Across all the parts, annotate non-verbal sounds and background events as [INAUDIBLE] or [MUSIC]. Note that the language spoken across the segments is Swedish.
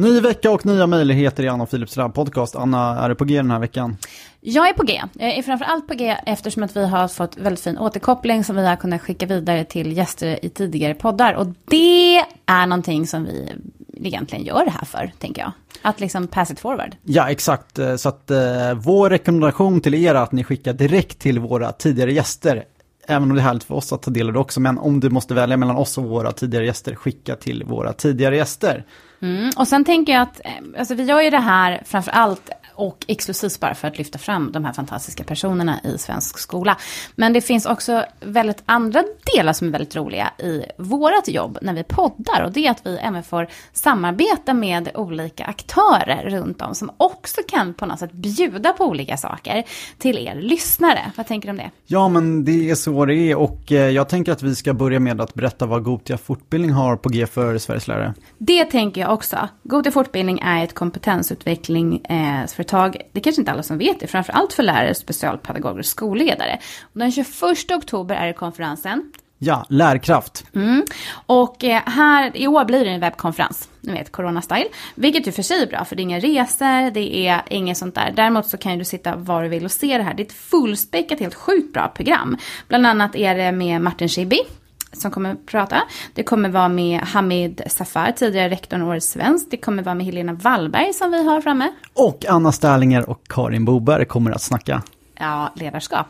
Ny vecka och nya möjligheter i Anna och Philips Lab podcast. Anna, är du på G den här veckan? Jag är på G. Jag är framförallt på G eftersom att vi har fått väldigt fin återkoppling som vi har kunnat skicka vidare till gäster i tidigare poddar. Och det är någonting som vi egentligen gör det här för, tänker jag. Att liksom pass it forward. Ja, exakt. Så att eh, vår rekommendation till er är att ni skickar direkt till våra tidigare gäster. Även om det är härligt för oss att ta del av det också. Men om du måste välja mellan oss och våra tidigare gäster, skicka till våra tidigare gäster. Mm. Och sen tänker jag att, eh, alltså vi gör ju det här framför allt och exklusivt bara för att lyfta fram de här fantastiska personerna i svensk skola. Men det finns också väldigt andra delar som är väldigt roliga i vårt jobb när vi poddar. Och det är att vi även får samarbeta med olika aktörer runt om som också kan på något sätt bjuda på olika saker till er lyssnare. Vad tänker du om det? Ja, men det är så det är och eh, jag tänker att vi ska börja med att berätta vad Gotia fortbildning har på G för Sveriges lärare. Det tänker jag också. Gotia fortbildning är ett kompetensutveckling eh, företag, det kanske inte alla som vet det, framförallt för lärare, specialpedagoger och skolledare. Och den 21 oktober är det konferensen. Ja, lärkraft. Mm. Och eh, här, i år blir det en webbkonferens, ni vet, corona-style. Vilket ju för sig är bra, för det är inga resor, det är inget sånt där. Däremot så kan du sitta var du vill och se det här. Det är ett fullspäckat, helt sjukt bra program. Bland annat är det med Martin Schibbye, som kommer att prata. Det kommer vara med Hamid Safar, tidigare rektorn Årets Svensk. Det kommer vara med Helena Wallberg som vi har framme. Och Anna Sterlinger och Karin Boberg kommer att snacka. Ja, ledarskap.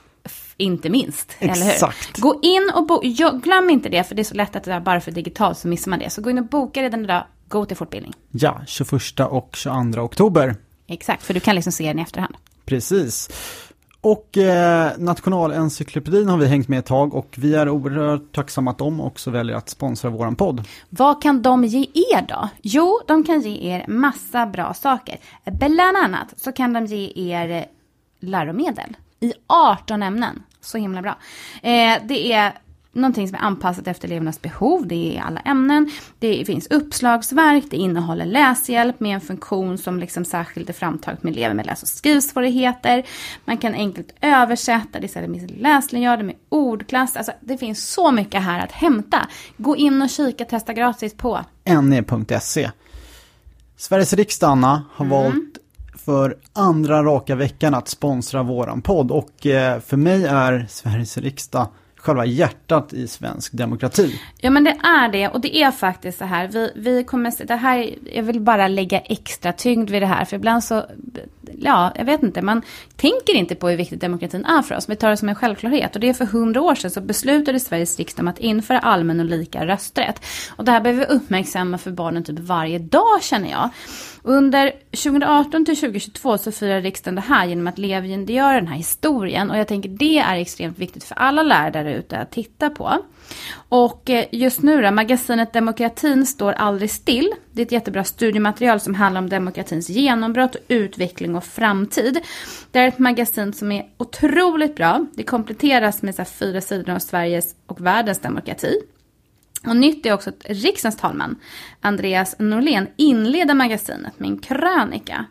Inte minst, Exakt. eller hur? Gå in och bo glöm inte det, för det är så lätt att det är bara för digitalt så missar man det. Så gå in och boka redan idag, gå till fortbildning. Ja, 21 och 22 oktober. Exakt, för du kan liksom se den i efterhand. Precis. Och eh, Nationalencyklopedin har vi hängt med ett tag och vi är oerhört tacksamma att de också väljer att sponsra våran podd. Vad kan de ge er då? Jo, de kan ge er massa bra saker. Bland annat så kan de ge er eh, läromedel i 18 ämnen. Så himla bra. Eh, det är någonting som är anpassat efter elevernas behov. Det är alla ämnen. Det finns uppslagsverk. Det innehåller läshjälp med en funktion som liksom särskilt är framtaget med elever med läs och skrivsvårigheter. Man kan enkelt översätta. Det är med läslinjörder med ordklass. Alltså, det finns så mycket här att hämta. Gå in och kika, testa gratis på ne.se. Sveriges riksdag, Anna, har mm. valt för andra raka veckan att sponsra våran podd och eh, för mig är Sveriges riksdag själva hjärtat i svensk demokrati. Ja men det är det och det är faktiskt så här. Vi, vi kommer, det här, jag vill bara lägga extra tyngd vid det här för ibland så, ja jag vet inte, man tänker inte på hur viktigt demokratin är för oss. Vi tar det som en självklarhet och det är för hundra år sedan så beslutade Sveriges riksdag om att införa allmän och lika rösträtt. Och det här behöver vi uppmärksamma för barnen typ varje dag känner jag. Under 2018 till 2022 så firar riksdagen det här genom att levandegöra den här historien. Och jag tänker det är extremt viktigt för alla lärare där ute att titta på. Och eh, just nu då, magasinet Demokratin står aldrig still. Det är ett jättebra studiematerial som handlar om demokratins genombrott, utveckling och framtid. Det är ett magasin som är otroligt bra. Det kompletteras med så fyra sidor om Sveriges och världens demokrati. Och nytt är också att riksdagens talman, Andreas Norlén, inleder magasinet med en krönika.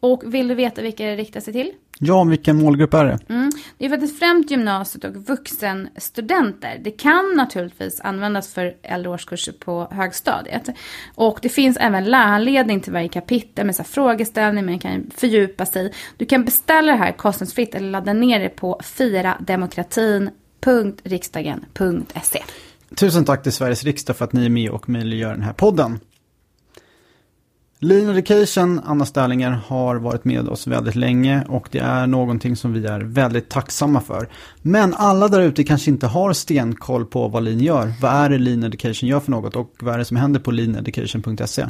Och vill du veta vilka det riktar sig till? Ja, vilken målgrupp är det? Mm, det är faktiskt främst gymnasiet och vuxenstudenter. Det kan naturligtvis användas för äldre årskurser på högstadiet. Och det finns även lärarledning till varje kapitel med så frågeställningar, man kan fördjupa sig. Du kan beställa det här kostnadsfritt eller ladda ner det på firademokratin.riksdagen.se. Tusen tack till Sveriges riksdag för att ni är med och möjliggör den här podden. Lean Education, Anna Sterlinger, har varit med oss väldigt länge och det är någonting som vi är väldigt tacksamma för. Men alla där ute kanske inte har stenkoll på vad Lean gör. Vad är det Lean Education gör för något och vad är det som händer på leaneducation.se?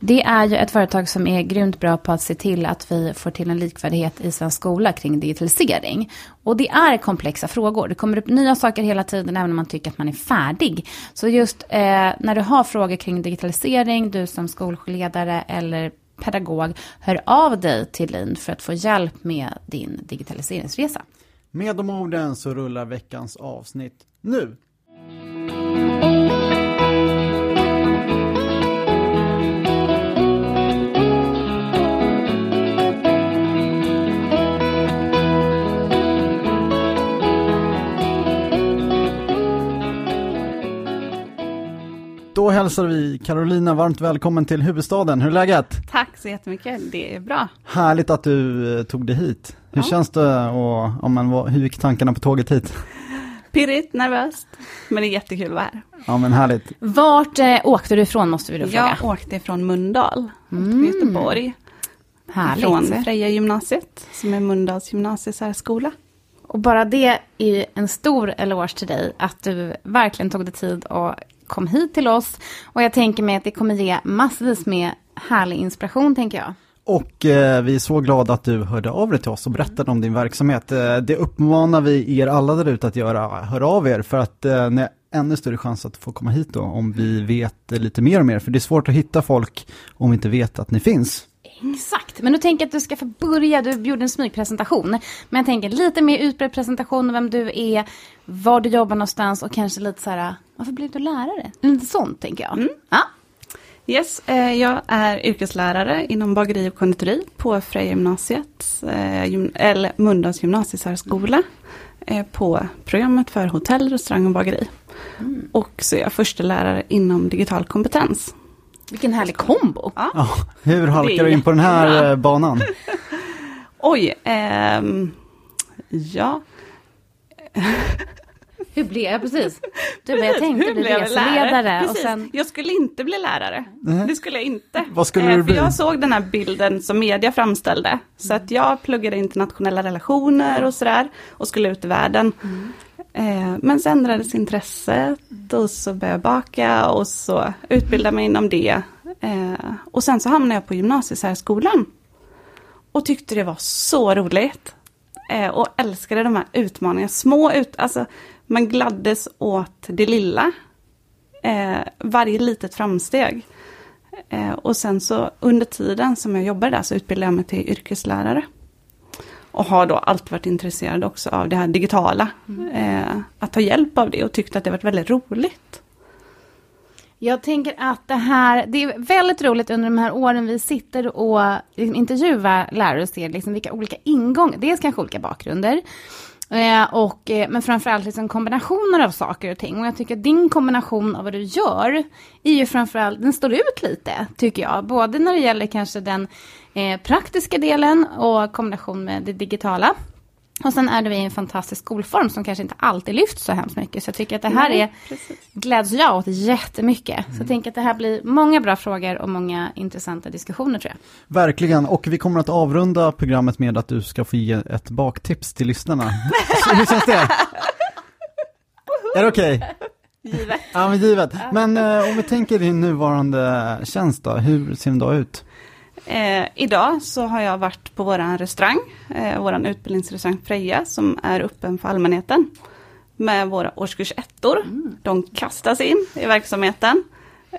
Det är ju ett företag som är grymt bra på att se till att vi får till en likvärdighet i svensk skola kring digitalisering. Och det är komplexa frågor. Det kommer upp nya saker hela tiden även om man tycker att man är färdig. Så just eh, när du har frågor kring digitalisering, du som skolledare eller pedagog, hör av dig till LIN för att få hjälp med din digitaliseringsresa. Med de orden så rullar veckans avsnitt nu. Hälsar vi Carolina varmt välkommen till huvudstaden. Hur är läget? Tack så jättemycket, det är bra. Härligt att du eh, tog dig hit. Hur Ja. känns det och men, vad, hur gick tankarna på tåget hit? Pirrigt, nervöst, men det är jättekul att vara här. Ja men härligt. Vart eh, åkte du ifrån måste vi då fråga. Jag åkte från Mundal, Mm. Göteborg, Härligt. från Freja gymnasiet, som är Mundals gymnasiesärskola. Och bara det är en stor eloge till dig, att du verkligen tog dig tid och kom hit till oss. Och jag tänker mig att det kommer ge massvis med härlig inspiration, tänker jag. Och eh, vi är så glada att du hörde av dig till oss och berättade om din verksamhet. Eh, det uppmanar vi er alla där ute att göra. Hör av er för att eh, ni har ännu större chans att få komma hit då om vi vet lite mer om er. För det är svårt att hitta folk om vi inte vet att ni finns. Exakt, men nu tänker jag att du ska få börja. Du gjorde en smygpresentation. Men jag tänker lite mer utbredd presentation, vem du är, var du jobbar någonstans och kanske lite så här, varför blev du lärare? Lite sånt tänker jag. Ja. Yes, eh, jag är yrkeslärare inom bageri och konditori på Freja gymnasiet, eh, gym- eller Mundals gymnasiesärskola, eh, på programmet för hotell, restaurang och bageri. Och så är jag första lärare inom digital kompetens. Vilken härlig kombo. Ja, hur halkar du in på den här jättebra. eh, banan? [LAUGHS] Oj, ehm, ja. [LAUGHS] Hur blev jag precis? Du, jag tänkte Hur bli reseledare och Precis. sen... Jag skulle inte bli lärare. Det skulle jag inte. Vad skulle Eh, du för bli? Jag såg den här bilden som media framställde. Så att jag pluggade internationella relationer och sådär. Och skulle ut i världen. Eh, Men så ändrades intresset och så började jag baka och så utbildade mig inom det. Eh, Och sen så hamnade jag på gymnasiesärskolan. Och tyckte det var så roligt. Eh, Och älskade de här utmaningarna. Små ut, alltså man gladdes åt det lilla. Varje litet framsteg. Och sen så under tiden som jag jobbade där så utbildade jag mig till yrkeslärare. Och har då alltid varit intresserad också av det här digitala. Eh, att ta hjälp av det och tyckte att det varit väldigt roligt. Jag tänker att det här, det är väldigt roligt under de här åren vi sitter och liksom intervjuar lärare och ser liksom vilka olika ingångar, dels kanske olika bakgrunder, eh, och, eh, men framförallt liksom kombinationer av saker och ting. Och jag tycker att din kombination av vad du gör är ju framförallt, den står ut lite, tycker jag. Både när det gäller kanske den eh, praktiska delen och kombination med det digitala. Och sen är du i en fantastisk skolform som kanske inte alltid lyfts så hemskt mycket. Så jag tycker att det här Nej, är, precis. gläds jag åt jättemycket. Så jag tänker att det här blir många bra frågor och många intressanta diskussioner tror jag. Verkligen, och vi kommer att avrunda programmet med att du ska få ge ett baktips till lyssnarna. [LAUGHS] Så, hur känns det? Är det okej? Givet. Ja, men givet. Men eh, om vi tänker din nuvarande tjänst då, hur ser en dag ut? Eh, idag så har jag varit på våran restaurang, eh, våran utbildningsrestaurang Freja som är öppen för allmänheten. Med våra årskurs ettor. De kastas in i verksamheten.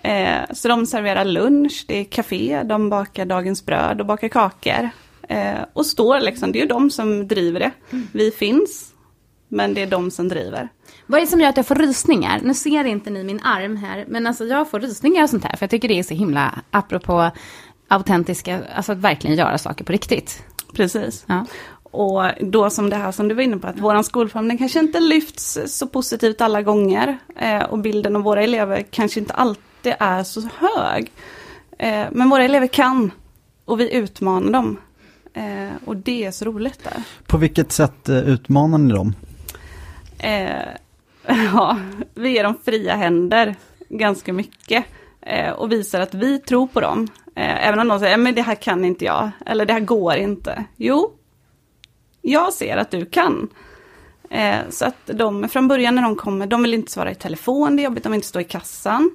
Eh, så de serverar lunch, det är café, de bakar dagens bröd och bakar kakor. Eh, och står liksom, det är ju de som driver det. Vi finns, men det är de som driver. Vad är det som gör att jag får rysningar? Nu ser inte ni min arm här, men alltså jag får rysningar och sånt här. För jag tycker det är så himla, apropå autentiska, alltså att verkligen göra saker på riktigt. Precis. Ja. Och då som det här som du var inne på, att våran skolform den kanske inte lyfts så positivt alla gånger. Eh, och bilden av våra elever kanske inte alltid är så hög. Eh, men våra elever kan. Och vi utmanar dem. Eh, och det är så roligt där. På vilket sätt utmanar ni dem? [LAUGHS] Ja, vi ger dem fria händer ganska mycket. Och visar att vi tror på dem. Eh, även om de säger, men det här kan inte jag. Eller det här går inte. Jo, jag ser att du kan. Eh, så att de, från början när de kommer, de vill inte svara i telefon, det är jobbigt, de vill inte stå i kassan.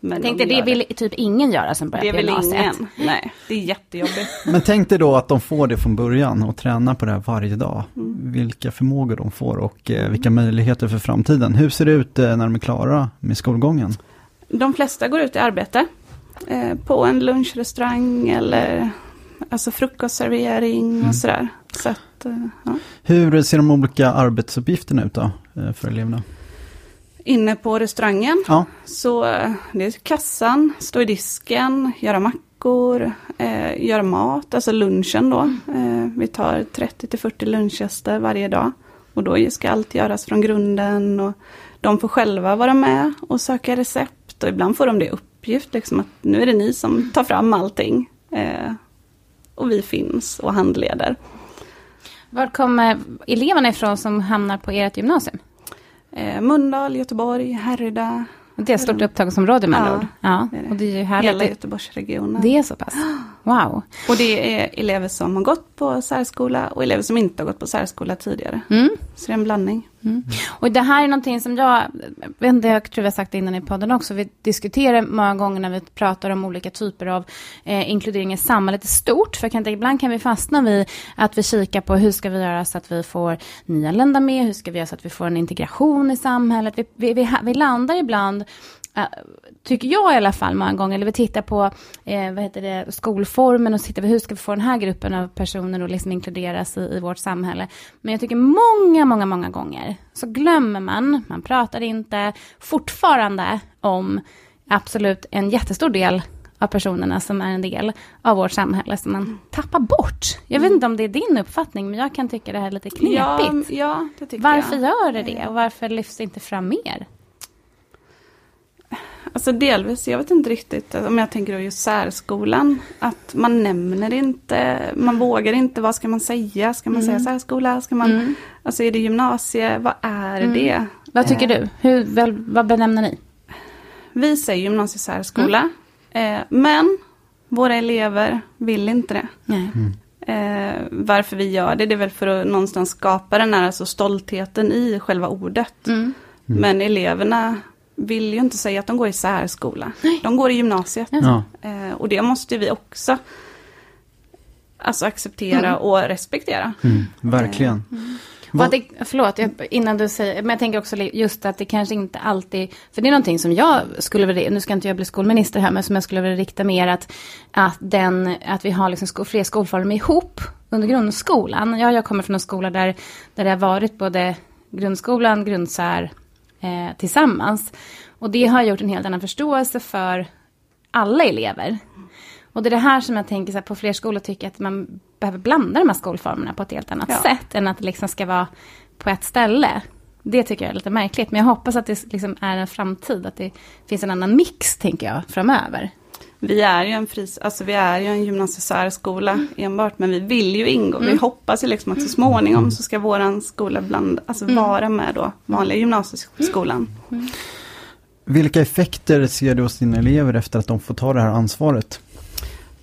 Men Jag tänkte, de det vill typ ingen göra som börjar det vill ingen. Nej, det är jättejobbigt. [LAUGHS] Men tänk dig då att de får det från början och tränar på det här varje dag. Mm. Vilka förmågor de får och eh, vilka möjligheter för framtiden. Hur ser det ut när de är klara med skolgången? De flesta går ut i arbete. Eh, på en lunchrestaurang eller alltså frukostservering Mm. och sådär. Så att, eh, ja. Hur ser de olika arbetsuppgifterna ut då eh, för eleverna? Inne på restaurangen Ja, så det är kassan, stå i disken, göra mackor, eh, göra mat, alltså lunchen då. Eh, vi tar 30-40 lunchgäster varje dag. Och då ska allt göras från grunden och de får själva vara med och söka recept och ibland får de det uppgift, liksom, att nu är det ni som tar fram allting. Eh, och vi finns och handleder. Var kommer eleverna ifrån som hamnar på ert gymnasium? Eh, Mundal, Göteborg, Härryda. Det är ett stort upptagningsområde med andra Ja, ord. Ja, det är det. och det är ju härligt. Hela Göteborgsregionen. det är så pass. [GASPS] Wow. Och det är elever som har gått på särskola och elever som inte har gått på särskola tidigare. Mm. Så det är en blandning. Och det här är någonting som jag, jag tror vi har sagt det innan i podden också, vi diskuterar många gånger när vi pratar om olika typer av eh, inkludering i samhället i stort, för jag kan ibland kan vi fastna vid att vi kikar på hur ska vi göra så att vi får nyanlända med, hur ska vi göra så att vi får en integration i samhället, vi, vi, vi, vi landar ibland eh, tycker jag i alla fall många gånger, eller vi tittar på eh, vad heter det, skolformen och tittar vi hur ska vi få den här gruppen av personer att liksom inkluderas i, i vårt samhälle. Men jag tycker många, många, många gånger så glömmer man, man pratar inte fortfarande om absolut en jättestor del av personerna som är en del av vårt samhälle som man tappar bort. Jag vet inte om det är din uppfattning, men jag kan tycka det här är lite knepigt. Ja, ja, varför jag. gör det det och varför lyfts det inte fram mer? Alltså delvis, jag vet inte riktigt, om jag tänker då just särskolan, att man nämner inte, man vågar inte, vad ska man säga? Ska man säga särskola? Ska man, Mm. Alltså är det gymnasie? Vad är det? Vad tycker Eh, du? Hur, väl, vad benämner ni? Vi säger gymnasiesärskola, eh, men våra elever vill inte det. Eh, varför vi gör det, det är väl för att någonstans skapa den här alltså stoltheten i själva ordet. Mm. Men eleverna vill ju inte säga att de går i särskola. De går i gymnasiet. Ja. Eh, och det måste vi också alltså acceptera och respektera. Mm, verkligen. Och Vad- att det, förlåt, jag, innan du säger, men jag tänker också just att det kanske inte alltid, för det är någonting som jag skulle vilja, nu ska inte jag bli skolminister här, men som jag skulle vilja rikta mer att, att, den, att vi har liksom fler skolformer ihop under grundskolan. Ja, jag kommer från en skola där, där det har varit både grundskolan, grundsär eh, tillsammans. Och det har gjort en helt annan förståelse för alla elever. Och det är det här som jag tänker så här, på fler skolor tycker jag att man behöver blanda de här skolformerna på ett helt annat Ja. sätt än att det liksom ska vara på ett ställe. Det tycker jag är lite märkligt, men jag hoppas att det liksom är en framtid, att det finns en annan mix, tänker jag, framöver. Vi är ju en fris, alltså vi är ju en gymnasiesärskola enbart, men vi vill ju ingå. Vi hoppas ju liksom att så småningom så ska våran skola bland, alltså vara med då vanliga gymnasieskolan. Vilka effekter ser du hos dina elever efter att de får ta det här ansvaret?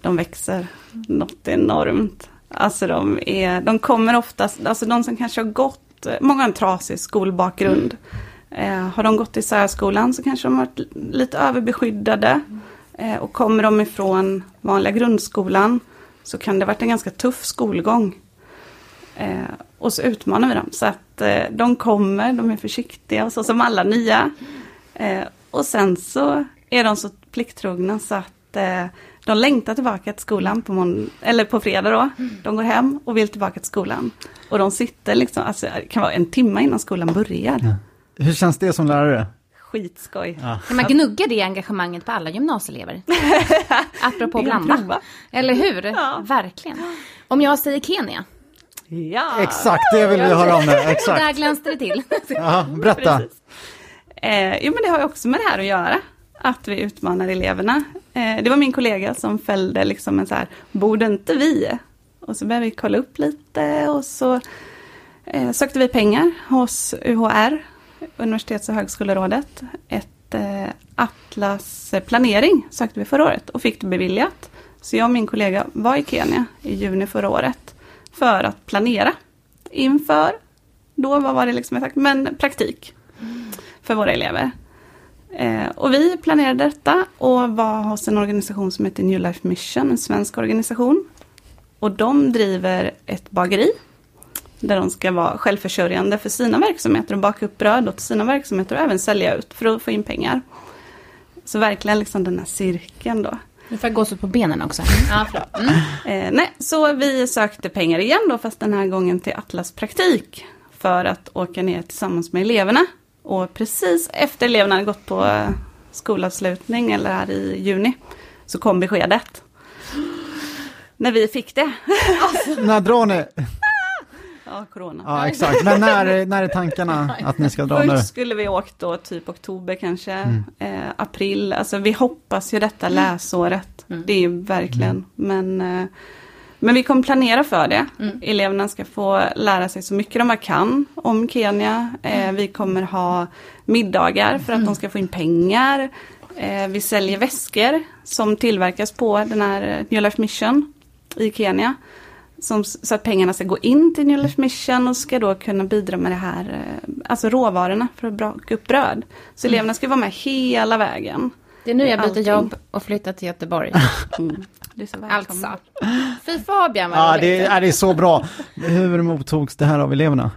De växer något enormt. Alltså de, är, de kommer oftast, alltså de som kanske har gått, många har en trasig skolbakgrund. Eh, har de gått i särskolan så kanske de har varit lite överbeskyddade. Eh, Eh, och kommer de ifrån vanliga grundskolan så kan det ha varit en ganska tuff skolgång. Eh, och så utmanar vi dem så att eh, de kommer, de är försiktiga och så som alla nya. Eh, och sen så är de så plikttrogna så att eh, de längtar tillbaka till skolan på, mån- eller på fredag då. De går hem och vill tillbaka till skolan. Och de sitter liksom, alltså det kan vara en timme innan skolan börjar. Hur känns det som lärare? Skitskoj. Ja. Man gnugga det engagemanget på alla gymnasieelever? [LAUGHS] Apropå blanda. prova. Eller hur? Ja. Verkligen. Om jag säger Kenya, Ja, Exakt, det vill vi höra om det. där Exakt. glänste det till. [LAUGHS] Ja, berätta. Eh, jo men det har ju också med det här att göra. Att vi utmanar eleverna. Eh, det var min kollega som fällde liksom en så här, borde inte vi? Och så började vi kolla upp lite och så eh, sökte vi pengar hos UHR, Universitets och högskolerådet. Ett eh, Atlas planering sökte vi förra året och fick det beviljat. Så jag och min kollega var i Kenya i juni förra året för att planera inför, då vad var det liksom exakt, men praktik för våra elever. Eh, och vi planerade detta och var hos en organisation som heter New Life Mission, en svensk organisation. Och de driver ett bageri där de ska vara självförsörjande för sina verksamheter och baka upp bröd åt sina verksamheter och även sälja ut för att få in pengar. Så verkligen liksom den här cirkeln då. Nu får jag gåshud på benen också. [LAUGHS] Ja. Mm. Eh, nej, så vi sökte pengar igen då, fast den här gången till Atlas Praktik. För att åka ner tillsammans med eleverna. Och precis efter eleverna hade gått på eh, skolavslutning, eller här i juni, så kom beskedet. När vi fick det. När drar ni? Ja, corona. Ja, exakt. Men när, är- när är tankarna att ni ska dra nu? Först skulle vi åkt då typ oktober kanske, eh, april. Alltså vi hoppas ju detta läsåret. Det är ju verkligen, men, eh, men vi kommer planera för det. Eleverna ska få lära sig så mycket de bara kan om Kenya. Eh, vi kommer ha middagar för att de ska få in pengar. Eh, vi säljer väskor som tillverkas på den här New Life Mission i Kenya. Som, så att pengarna ska gå in till New Life Mission och ska då kunna bidra med det här, eh, alltså råvarorna för att baka upp bröd. Så eleverna ska vara med hela vägen. Det är nu jag byter Allting. jobb och flyttar till Göteborg. [LAUGHS] Mm. Du är så välkommen. alltså. Fy Fabian vad Ja, det är, det är så bra. Hur mottogs det här av eleverna?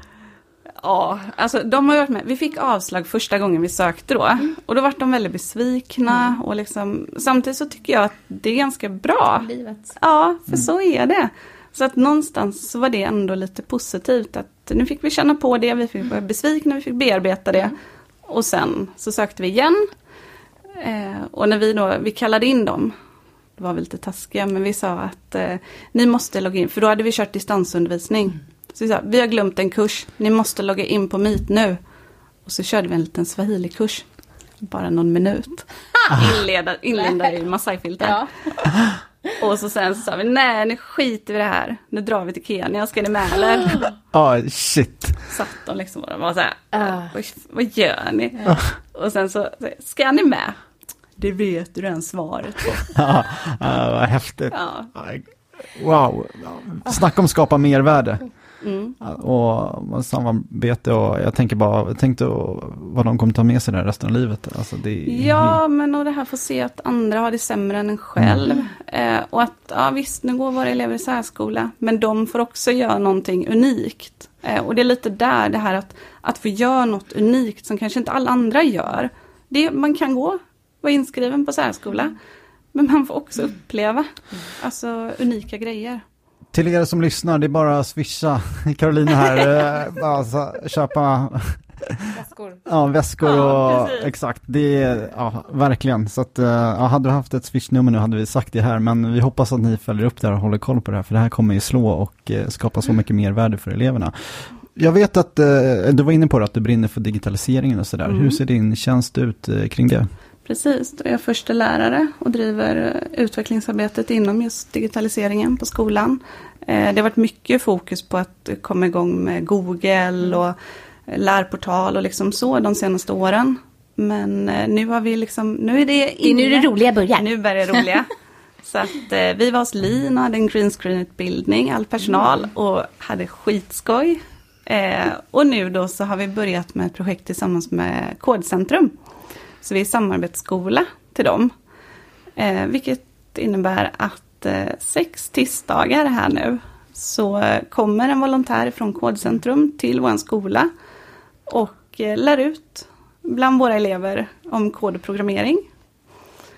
Ja, alltså de har varit med. Vi fick avslag första gången vi sökte då. Och då var de väldigt besvikna. Och liksom, samtidigt så tycker jag att det är ganska bra. Livet. Ja, för så är det. Så att någonstans så var det ändå lite positivt. Att nu fick vi känna på det, vi fick vara besvikna, vi fick bearbeta det. Och sen så sökte vi igen. Eh, och när vi då, vi kallade in dem. Det var vi lite taskiga, men vi sa att eh, ni måste logga in. För då hade vi kört distansundervisning. Så vi sa, vi har glömt en kurs, ni måste logga in på Meet nu. Och så körde vi en liten swahili-kurs. Bara någon minut. Inleda, inlindade i masai-filter. Ja. [LAUGHS] Och så sen så sa vi, nej nu skiter vi i det här. Nu drar vi till Kenya, ska ni med eller? Ja, [GASPS] shit. Satt de liksom och var så här, Ah. vad, vad gör ni? [LAUGHS] Och sen så, ska ni med? Det vet du redan svaret på. Ja, [LAUGHS] ja, vad häftigt. Ja. Wow. Snacka om skapa mervärde. Mm. Och, och samarbete och jag tänker bara, jag tänkte vad de kommer ta med sig där resten av livet. Alltså Ja, men och det här får se att andra har det sämre än en själv. Mm. Eh, och att, ja visst, nu går våra elever i särskola, men de får också göra någonting unikt. Eh, och det är lite där det här att, att få göra något unikt som kanske inte alla andra gör. Det, man kan gå, vara inskriven på särskola, men man får också uppleva alltså, unika grejer. Till er som lyssnar, det är bara att swisha Carolina här, eh, [LAUGHS] alltså, köpa Väskor. ja, väskor Ja, och precis. exakt, det är, ja, verkligen. Så att, eh, ja, hade vi haft ett swishnummer nu hade vi sagt det här, men vi hoppas att ni följer upp det här och håller koll på det här, för det här kommer ju slå och eh, skapa så mycket mervärde för eleverna. Jag vet att du var inne på det, att du brinner för digitaliseringen och sådär. Mm. Hur ser din tjänst ut kring det? Precis, då är jag första lärare och driver eh, utvecklingsarbetet inom just digitaliseringen på skolan. Eh, Det har varit mycket fokus på att komma igång med Google och eh, lärportal och liksom så de senaste åren. Men nu har vi liksom, nu är det är nu det roliga börjar. Nu börjar det roliga. [LAUGHS] Så att eh, vi var hos Lin och hade en green screen utbildning, all personal och hade skitskoj. Eh, och nu då så har vi börjat med ett projekt tillsammans med Kodcentrum. Så vi är samarbetsskola till dem. Eh, vilket innebär att eh, sex tisdagar här nu så kommer en volontär från Kodcentrum till vår skola och eh, lär ut bland våra elever om kod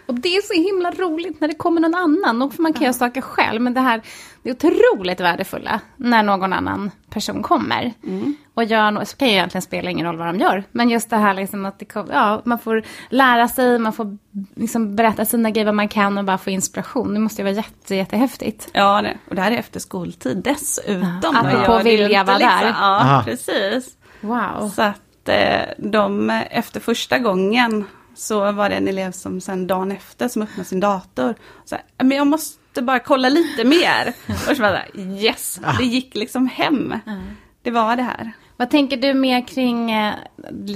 och. Och det är så himla roligt när det kommer någon annan. Och för man kan göra saker själv. Men det här det är otroligt värdefulla när någon annan person kommer. Och gör något, så kan ju egentligen spela ingen roll vad de gör. Men just det här liksom att det, kom- ja, man får lära sig, man får liksom berätta sina grejer vad man kan och bara få inspiration. Det måste ju vara jätte, jättehäftigt. Ja, det, och det här är efter skoltid dessutom. Ja, Och apropå vilja vara där. Ja, Aha. precis. Wow. Så att eh, de, efter första gången så var det en elev som sen dagen efter som öppnade sin dator. Så här, men jag måste bara kolla lite mer. Och så var här, yes, det gick liksom hem. Det var det här. Vad tänker du mer kring eh,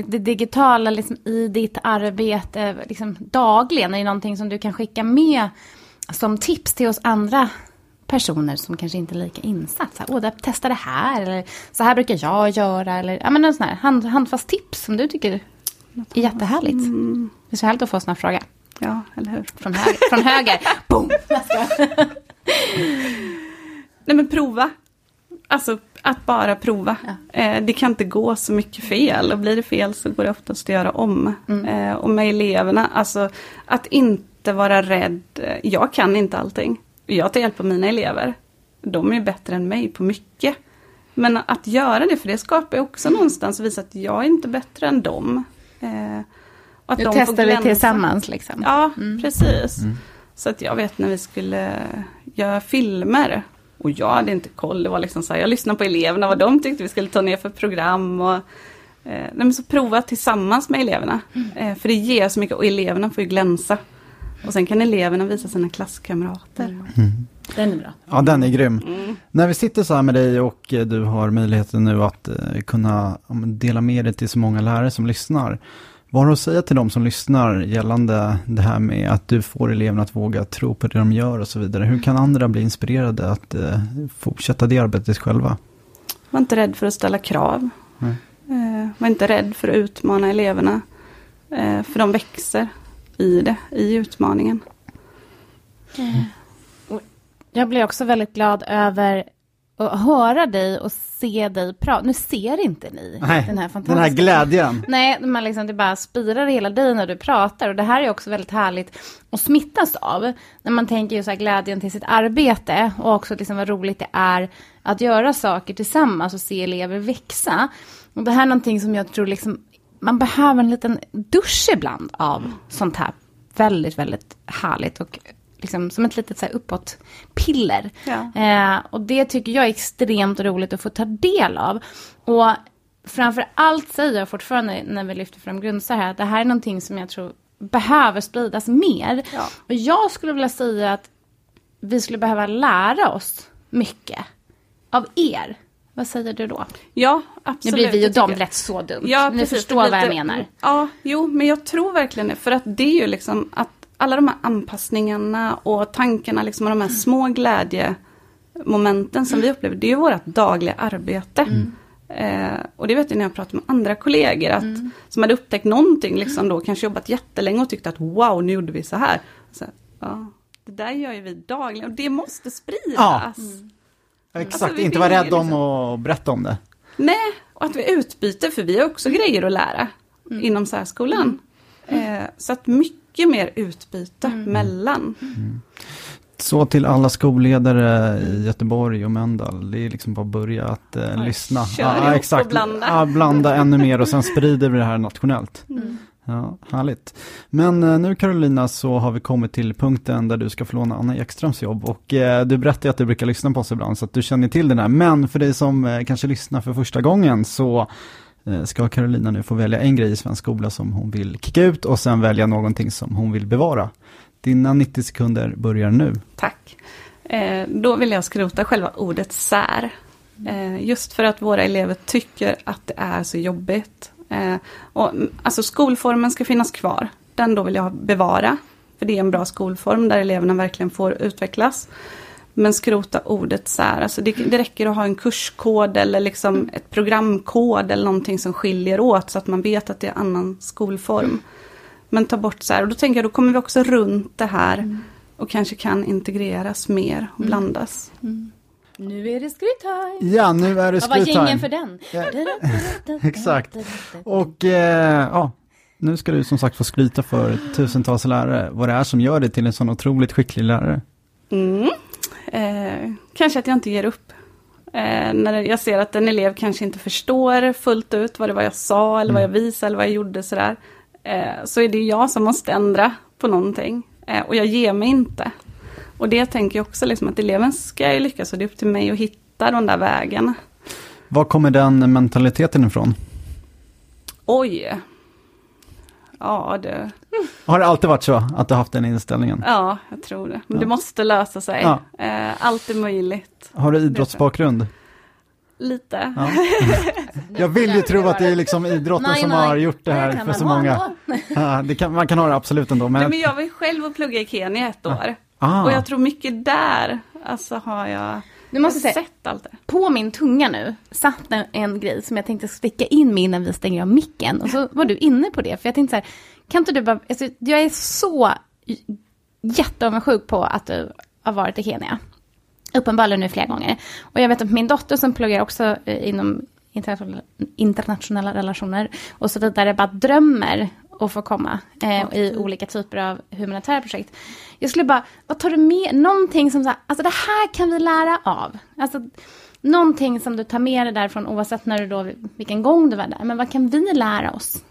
det digitala liksom, i ditt arbete liksom, dagligen? Är det någonting som du kan skicka med som tips till oss andra personer som kanske inte är lika insatta? Så här, Åh, testa det här, eller så här brukar jag göra, eller ja, men en sån här hand, handfast tips som du tycker är jättehärligt. Det är så härligt att få såna frågor. Ja, eller hur? Från, höger. från höger. [LAUGHS] Boom! Nej men prova. Alltså att bara prova. Eh, det kan inte gå så mycket fel och blir det fel så går det oftast att göra om. Eh, och med eleverna, alltså att inte vara rädd. Jag kan inte allting. Jag tar hjälp av mina elever. De är bättre än mig på mycket. Men att göra det, för det skapar också någonstans visa att jag är inte bättre än dem. Eh, att Nu de testar vi tillsammans liksom. Ja, precis. Så att jag vet när vi skulle göra filmer. Och jag hade inte koll, det var liksom så här, jag lyssnade på eleverna, vad de tyckte vi skulle ta ner för program. Och, eh, så prova tillsammans med eleverna. Eh, för det ger så mycket, och eleverna får ju glänsa. Och sen kan eleverna visa sina klasskamrater. Mm. Den är bra. Ja, den är grym. Mm. När vi sitter så här med dig och eh, du har möjligheten nu att eh, kunna dela med dig till så många lärare som lyssnar. Vad har du att säga till de som lyssnar gällande det här med att du får eleverna att våga tro på det de gör och så vidare? Hur kan andra bli inspirerade att uh, fortsätta det arbetet själva? Var inte rädd för att ställa krav. Uh, var inte rädd för att utmana eleverna. För de växer i det, i utmaningen. Mm. Jag blir också väldigt glad över att höra dig och se dig prata. Nu ser inte ni Nej, den här fantastiska... Den här glädjen. [LAUGHS] Nej, man liksom, det bara spirar hela dig när du pratar. Och det här är också väldigt härligt att smittas av. När man tänker ju så här glädjen till sitt arbete och också liksom vad roligt det är att göra saker tillsammans och se elever växa. Och det här är någonting som jag tror liksom, man behöver en liten dusch ibland av sånt här väldigt, väldigt härligt och liksom, som ett litet så här, uppåt-piller. Ja. Eh, och det tycker jag är extremt roligt att få ta del av. Och framför allt säger jag fortfarande när vi lyfter fram grundsar här, att det här är någonting som jag tror behöver spridas mer. Ja. Och jag skulle vilja säga att vi skulle behöva lära oss mycket av er. Vad säger du då? Ja, absolut. Nu blir vi och dem lätt så dumt. Ja, Ni förstår vad jag menar. Ja, jo, men jag tror verkligen det. För att det är ju liksom att alla de här anpassningarna och tankarna liksom och de här små glädjemomenten som vi upplever, det är ju vårt dagliga arbete. Mm. Eh, och det vet jag när jag pratar med andra kollegor, att, mm. som hade upptäckt någonting, liksom då, kanske jobbat jättelänge och tyckte att wow, nu gjorde vi så här. Så, ja, det där gör ju vi dagligen och det måste spridas. Ja. Mm. Exakt, alltså, inte vara rädd om liksom... att berätta om det. Nej, och att vi utbyter, för vi har också grejer att lära mm. inom särskolan. Mm. Eh, så att mycket mer utbyte mm. mellan. Mm. Så till alla skolledare i Göteborg och Mölndal, det är liksom bara att börja att eh, ja, lyssna. Ja, exakt. Och blanda. Ja, blanda ännu mer och sen sprider vi det här nationellt. Ja, härligt. Men eh, nu Carolina så har vi kommit till punkten där du ska få låna Anna Ekströms jobb och eh, du berättade att du brukar lyssna på oss ibland så att du känner till den här. Men för dig som eh, kanske lyssnar för första gången så Eh, ska Carolina nu få välja en grej i svensk skola som hon vill kicka ut och sen välja någonting som hon vill bevara. Dina 90 sekunder börjar nu. Tack. Eh, då vill jag skrota själva ordet sär. Eh, just för att våra elever tycker att det är så jobbigt. Eh, och, alltså skolformen ska finnas kvar. Den då vill jag bevara. För det är en bra skolform där eleverna verkligen får utvecklas. Men skrota ordet så här, alltså det, det räcker att ha en kurskod eller liksom ett programkod eller någonting som skiljer åt så att man vet att det är annan skolform. Men ta bort så här, och då tänker jag då kommer vi också runt det här mm. och kanske kan integreras mer och mm. blandas. Mm. Nu är det skryttime! Ja, nu är det skryttime. Vad var gängen för den? [LAUGHS] [LAUGHS] Exakt. Och eh, ja, nu ska du som sagt få skryta för tusentals lärare vad det är som gör dig till en sån otroligt skicklig lärare. Mm. Eh, kanske att jag inte ger upp. Eh, när jag ser att en elev kanske inte förstår fullt ut vad det var jag sa eller vad jag mm. visade eller vad jag gjorde sådär. Eh, så är det jag som måste ändra på någonting. Eh, och jag ger mig inte. Och det tänker jag också liksom att eleven ska ju lyckas och det är upp till mig att hitta de där vägarna. Var kommer den mentaliteten ifrån? Oj, Ja, det... Har det alltid varit så att du haft den inställningen? Ja, jag tror det. Men ja. det måste lösa sig. Ja. Eh, allt är möjligt. Har du idrottsbakgrund? Lite. Ja. [LAUGHS] Jag vill ju tro att det är liksom idrotten nej, som nej. har gjort det här för så många. Ja, det kan, man kan ha det absolut ändå. Men... Nej, men jag var ju själv och plugga i Kenya ett år. Ah. Och jag tror mycket där, alltså har jag nu måste säga, sett allt det. På min tunga nu satt en, en grej som jag tänkte sticka in med innan vi stänger av micken. Och så var du inne på det. För jag tänkte så här, kan inte du bara... Alltså, jag är så jätteavundsjuk på att du har varit i Kenya. Uppenbarligen nu flera gånger. Och jag vet att min dotter som pluggar också eh, inom internationella relationer och så vidare bara drömmer att få komma eh, i olika typer av humanitära projekt. Jag skulle bara, vad tar du med, någonting som så här, alltså det här kan vi lära av. Alltså någonting som du tar med dig därifrån oavsett när du då, vilken gång du var där. Men vad kan vi lära oss?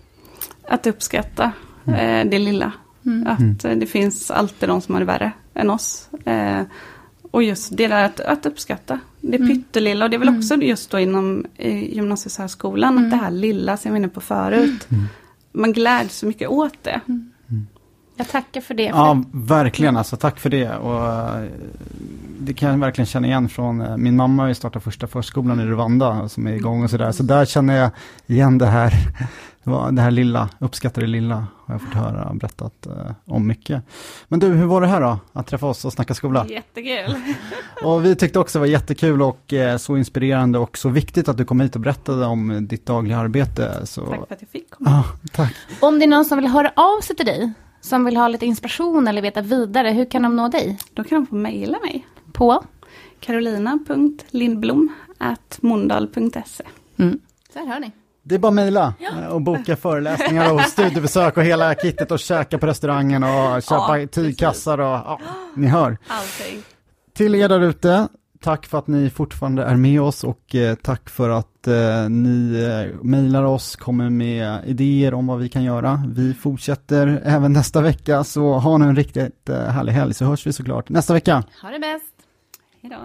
Att uppskatta mm. eh, det lilla. Mm. Att eh, det finns alltid de som har det värre än oss. Eh, Och just det där att, att uppskatta. Det Mm. pyttelilla och det är väl också just då inom gymnasiesärskolan. Mm. Att det här lilla som jag var inne på förut. Man gläds så mycket åt det. Jag tackar för det. Ja, verkligen. Alltså, tack för det. Och, eh, det kan jag verkligen känna igen från, eh, min mamma har ju startat första förskolan i Rwanda som är igång och sådär. Så där känner jag igen det här, det var det här lilla, uppskatta det lilla, har jag fått höra berättat eh, om mycket. Men du, hur var det här då, att träffa oss och snacka skola? Jättekul. [LAUGHS] Och vi tyckte också det var jättekul och eh, så inspirerande och så viktigt att du kom hit och berättade om ditt dagliga arbete. Så... Tack för att jag fick komma. Ja, tack. Om det är någon som vill höra av sig till dig, som vill ha lite inspiration eller veta vidare, hur kan de nå dig? Då kan de få mejla mig. På? carolina.lindblom.mondal.se Mm. Här hör ni. Det är bara att mejla eh, och boka föreläsningar och studiebesök och hela kittet och käka på restaurangen och köpa Ja, tygkassar och ja, ni hör. Allting. Till er där ute, tack för att ni fortfarande är med oss och eh, tack för att eh, ni eh, mejlar oss, kommer med idéer om vad vi kan göra. Vi fortsätter även nästa vecka, så ha nu en riktigt eh, härlig helg så hörs vi såklart nästa vecka. Ha det bäst. Hej då.